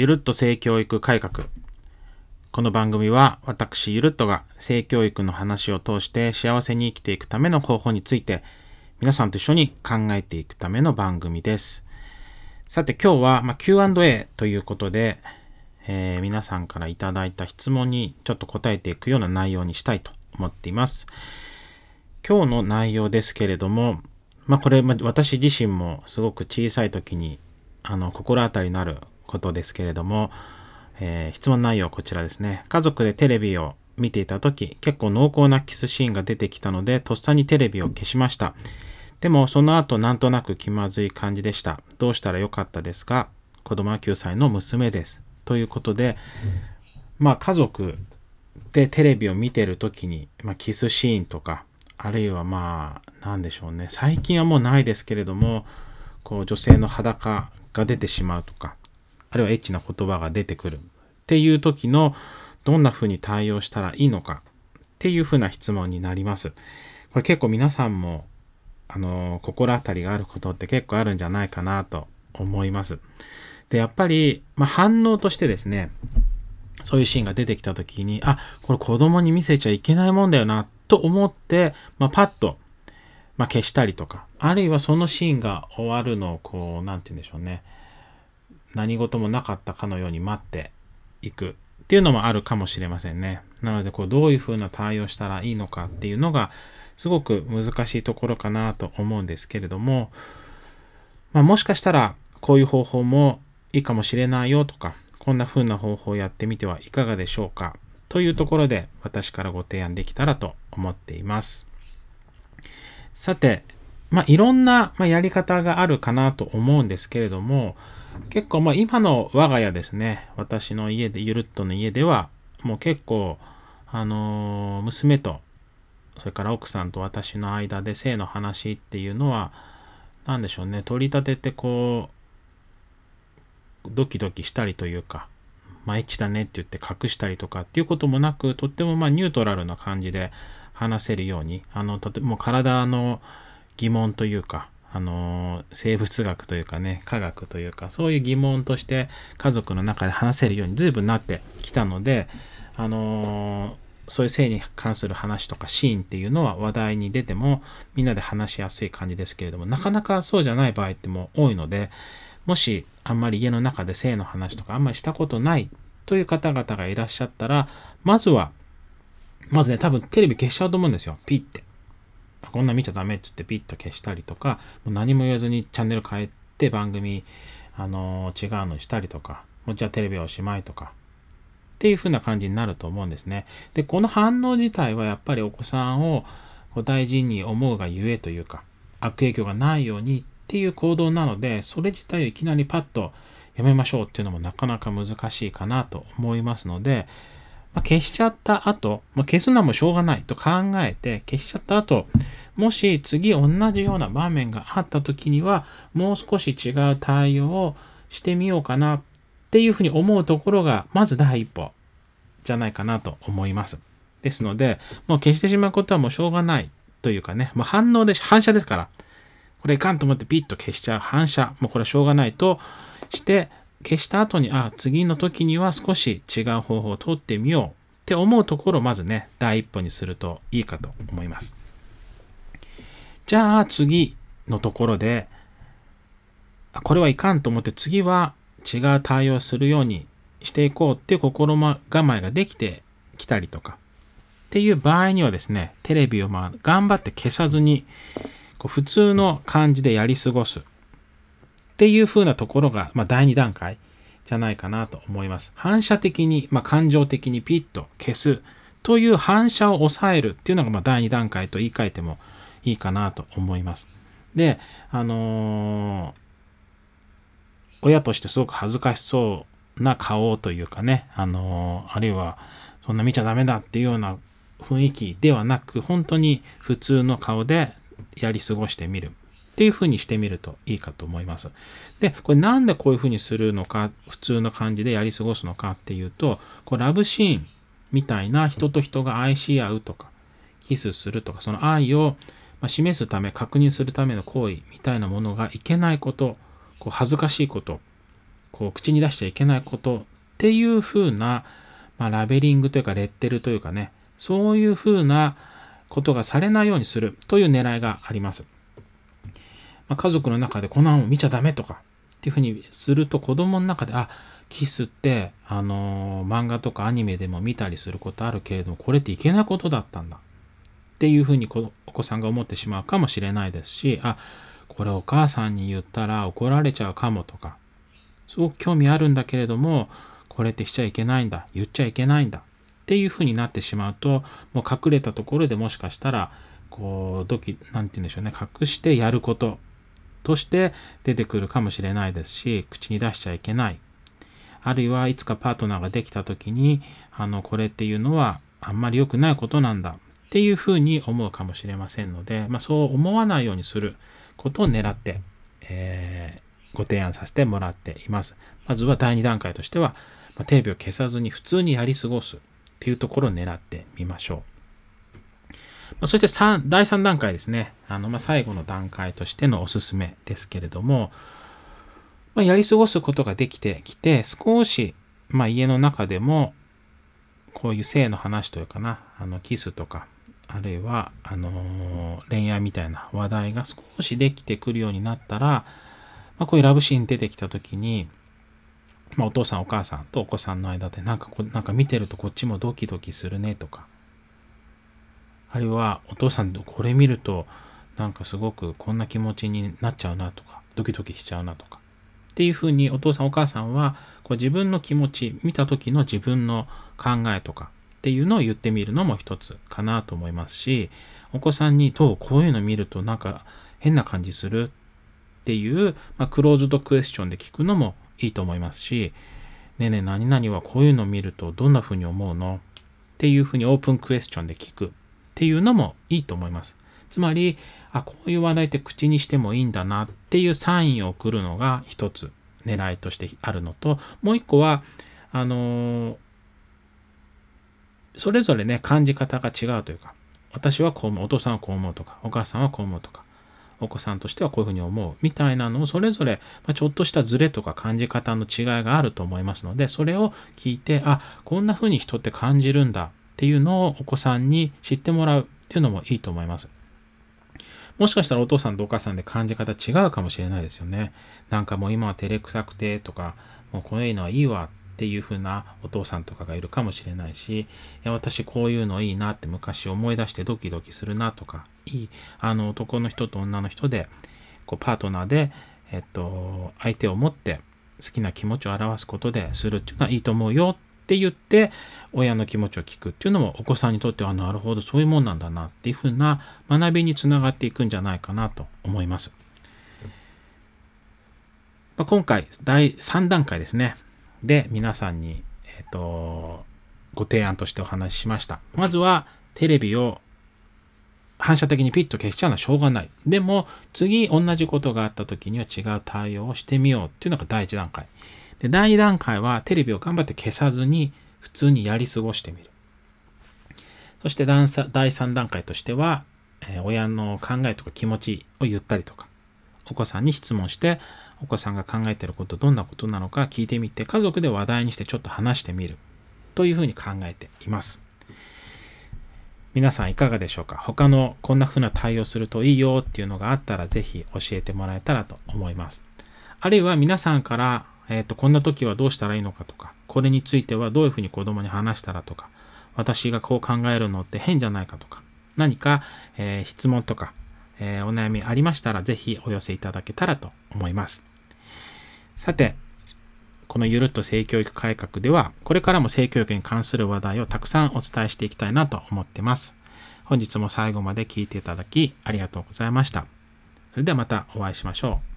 ゆるっと性教育改革。この番組は私ゆるっとが性教育の話を通して幸せに生きていくための方法について皆さんと一緒に考えていくための番組です。さて今日は、ま Q&A ということで、えー、皆さんからいただいた質問にちょっと答えていくような内容にしたいと思っています。今日の内容ですけれども、まあこれ、ま私自身もすごく小さい時にあの心当たりのあることですけれども、えー、質問内容はこちらですね。家族でテレビを見ていた時、結構濃厚なキスシーンが出てきたので、とっさにテレビを消しました。でも、その後なんとなく気まずい感じでした。どうしたらよかったですか？子供は9歳の娘です。ということで、まあ家族でテレビを見てる時に、まあ、キスシーンとか、あるいはまあ、なんでしょうね。最近はもうないですけれども、こう女性の裸が出てしまうとか、あるいはエッチな言葉が出てくるっていう時のどんな風に対応したらいいのかっていう風な質問になります。これ結構皆さんも、あの、心当たりがあることって結構あるんじゃないかなと思います。で、やっぱり、まあ、反応としてですね、そういうシーンが出てきた時に、あ、これ子供に見せちゃいけないもんだよなと思って、まあ、パッと、まあ、消したりとか、あるいはそのシーンが終わるのをこう、なんて言うんでしょうね。何事もなかったかのように待っていくっていうのもあるかもしれませんね。なので、こう、どういうふうな対応したらいいのかっていうのが、すごく難しいところかなと思うんですけれども、まあ、もしかしたら、こういう方法もいいかもしれないよとか、こんな風な方法をやってみてはいかがでしょうかというところで私からご提案できたらと思っています。さて、まあ、いろんな、まやり方があるかなと思うんですけれども、結構まあ今の我が家ですね、私の家で、ゆるっとの家では、もう結構、あのー、娘と、それから奥さんと私の間で性の話っていうのは、何でしょうね、取り立ててこう、ドキドキしたりというか、まあ、エッチだねって言って隠したりとかっていうこともなく、とってもまあニュートラルな感じで話せるように、あの、とても体の疑問というか、あの生物学というかね、科学というか、そういう疑問として家族の中で話せるように随分なってきたので、あのそういう性に関する話とかシーンっていうのは話題に出てもみんなで話しやすい感じですけれども、なかなかそうじゃない場合っても多いので、もしあんまり家の中で性の話とかあんまりしたことないという方々がいらっしゃったら、まずは、まずね、多分テレビ消しちゃうと思うんですよ。ピッて。こんな見ちゃダメっつってピッと消したりとか、もう何も言わずにチャンネル変えて番組、あのー、違うのにしたりとか、もうじゃあテレビはおしまいとか、っていう風な感じになると思うんですね。で、この反応自体はやっぱりお子さんを大事に思うがゆえというか、悪影響がないようにっていう行動なので、それ自体をいきなりパッとやめましょうっていうのもなかなか難しいかなと思いますので、まあ、消しちゃった後、まあ、消すのもしょうがないと考えて、消しちゃった後、もし次同じような場面があった時には、もう少し違う対応をしてみようかなっていうふうに思うところが、まず第一歩じゃないかなと思います。ですので、もう消してしまうことはもうしょうがないというかね、もう反応で、反射ですから、これいかんと思ってピッと消しちゃう反射、もうこれはしょうがないとして、消した後に、あ、次の時には少し違う方法を取ってみようって思うところをまずね、第一歩にするといいかと思います。じゃあ次のところで、これはいかんと思って次は違う対応するようにしていこうっていう心構えができてきたりとかっていう場合にはですね、テレビをまあ頑張って消さずに、普通の感じでやり過ごす。っていう風なところが、まあ、第2段階じゃないかなと思います。反射的に、まあ、感情的にピッと消すという反射を抑えるっていうのが、まあ、第2段階と言い換えてもいいかなと思います。で、あのー、親としてすごく恥ずかしそうな顔というかね、あのー、あるいは、そんな見ちゃダメだっていうような雰囲気ではなく、本当に普通の顔でやり過ごしてみる。っていう風にしてみるといいかと思います。で、これなんでこういう風にするのか、普通の感じでやり過ごすのかっていうと、こうラブシーンみたいな人と人が愛し合うとか、キスするとか、その愛を示すため、確認するための行為みたいなものがいけないこと、こう恥ずかしいことこう口に出しちゃいけないことっていう風な、まあ、ラベリングというかレッテルというかねそういう風なことがされないようにするという狙いがあります。まあ、家族の中でこんなの見ちゃダメとかっていう風にすると子供の中であキスって、あのー、漫画とかアニメでも見たりすることあるけれどもこれっていけないことだったんだ。っていう風にお子さんが思ってしまうかもしれないですしあこれお母さんに言ったら怒られちゃうかもとかすごく興味あるんだけれどもこれってしちゃいけないんだ言っちゃいけないんだっていう風になってしまうともう隠れたところでもしかしたらこうドキ何て言うんでしょうね隠してやることとして出てくるかもしれないですし口に出しちゃいけないあるいはいつかパートナーができた時にあのこれっていうのはあんまり良くないことなんだっていうふうに思うかもしれませんので、まあ、そう思わないようにすることを狙って、えー、ご提案させてもらっています。まずは第2段階としては、まあ、テレビを消さずに普通にやり過ごすっていうところを狙ってみましょう。ま、そして3第3段階ですね。あの、ま、最後の段階としてのおすすめですけれども、ま、やり過ごすことができてきて、少し、ま、家の中でも、こういう性の話というかな、あの、キスとか、あるいは、あの、恋愛みたいな話題が少しできてくるようになったら、ま、こういうラブシーン出てきた時に、ま、お父さんお母さんとお子さんの間でなんかこなんか見てるとこっちもドキドキするねとかあるいはお父さんこれ見るとなんかすごくこんな気持ちになっちゃうなとかドキドキしちゃうなとかっていうふうにお父さんお母さんはこう自分の気持ち見た時の自分の考えとかっていうのを言ってみるのも一つかなと思いますしお子さんにどうこういうの見るとなんか変な感じする？っていう、まあ、クローズドクエスチョンで聞くのもいいと思いますし、ねえねえ何々はこういうの見るとどんな風に思うの？っていう風にオープンクエスチョンで聞く。っていうのもいいと思います。つまり、あ、こういう話題って口にしてもいいんだなっていうサインを送るのが一つ狙いとしてあるのと、もう一個は、あのー、それぞれね、感じ方が違うというか、私はこう思う、お父さんはこう思うとか、お母さんはこう思うとか、お子さんとしてはこういうふうに思うみたいなのをそれぞれ、まちょっとしたズレとか感じ方の違いがあると思いますのでそれを聞いてあこんなふうに人って感じるんだっていうのをお子さんに知ってもらうっていうのもいいと思います。もしかしたらお父さんとお母さんで感じ方違うかもしれないですよね。なんかもう今は照れくさくてとか、もうこういうのはいいわっていう風なお父さんとかがいるかもしれないし、いや、私こういうのいいなって昔思い出してドキドキするなとか、いい、あの男の人と女の人で、こうパートナーで、えっと、相手を持って好きな気持ちを表すことでするっていうのはいいと思うよって言って、親の気持ちを聞くっていうのもお子さんにとってはなるほどそういうもんなんだなっていう風な学びにつながっていくんじゃないかなと思います。まあ、今回第3段階ですね。で皆さんに、えっ、ー、と、ご提案としてお話ししました。まずはテレビを反射的にピッと消しちゃうのはしょうがない。でも次同じことがあった時には違う対応をしてみようっていうのが第1段階。で、第2段階はテレビを頑張って消さずに普通にやり過ごしてみる。そして第3段階としては、えー、親の考えとか気持ちを言ったりとか、お子さんに質問して、お子さんが考えていることどんなことなのか聞いてみて家族で話題にしてちょっと話してみる。というふうに考えています。皆さんいかがでしょうか？他のこんな風な対応するといいよっていうのがあったらぜひ教えてもらえたらと思います。あるいは皆さんから、えっ、ー、とこんな時はどうしたらいいのかとかこれについてはどういうふうに子供に話したらとか私がこう考えるのって変じゃないかとか何か、えー、質問とか、えー、お悩みありましたらぜひお寄せいただけたらと思いますさて、このゆるっと性教育改革では、これからも性教育に関する話題をたくさんお伝えしていきたいなと思ってます。本日も最後まで聞いていただきありがとうございました。それではまたお会いしましょう。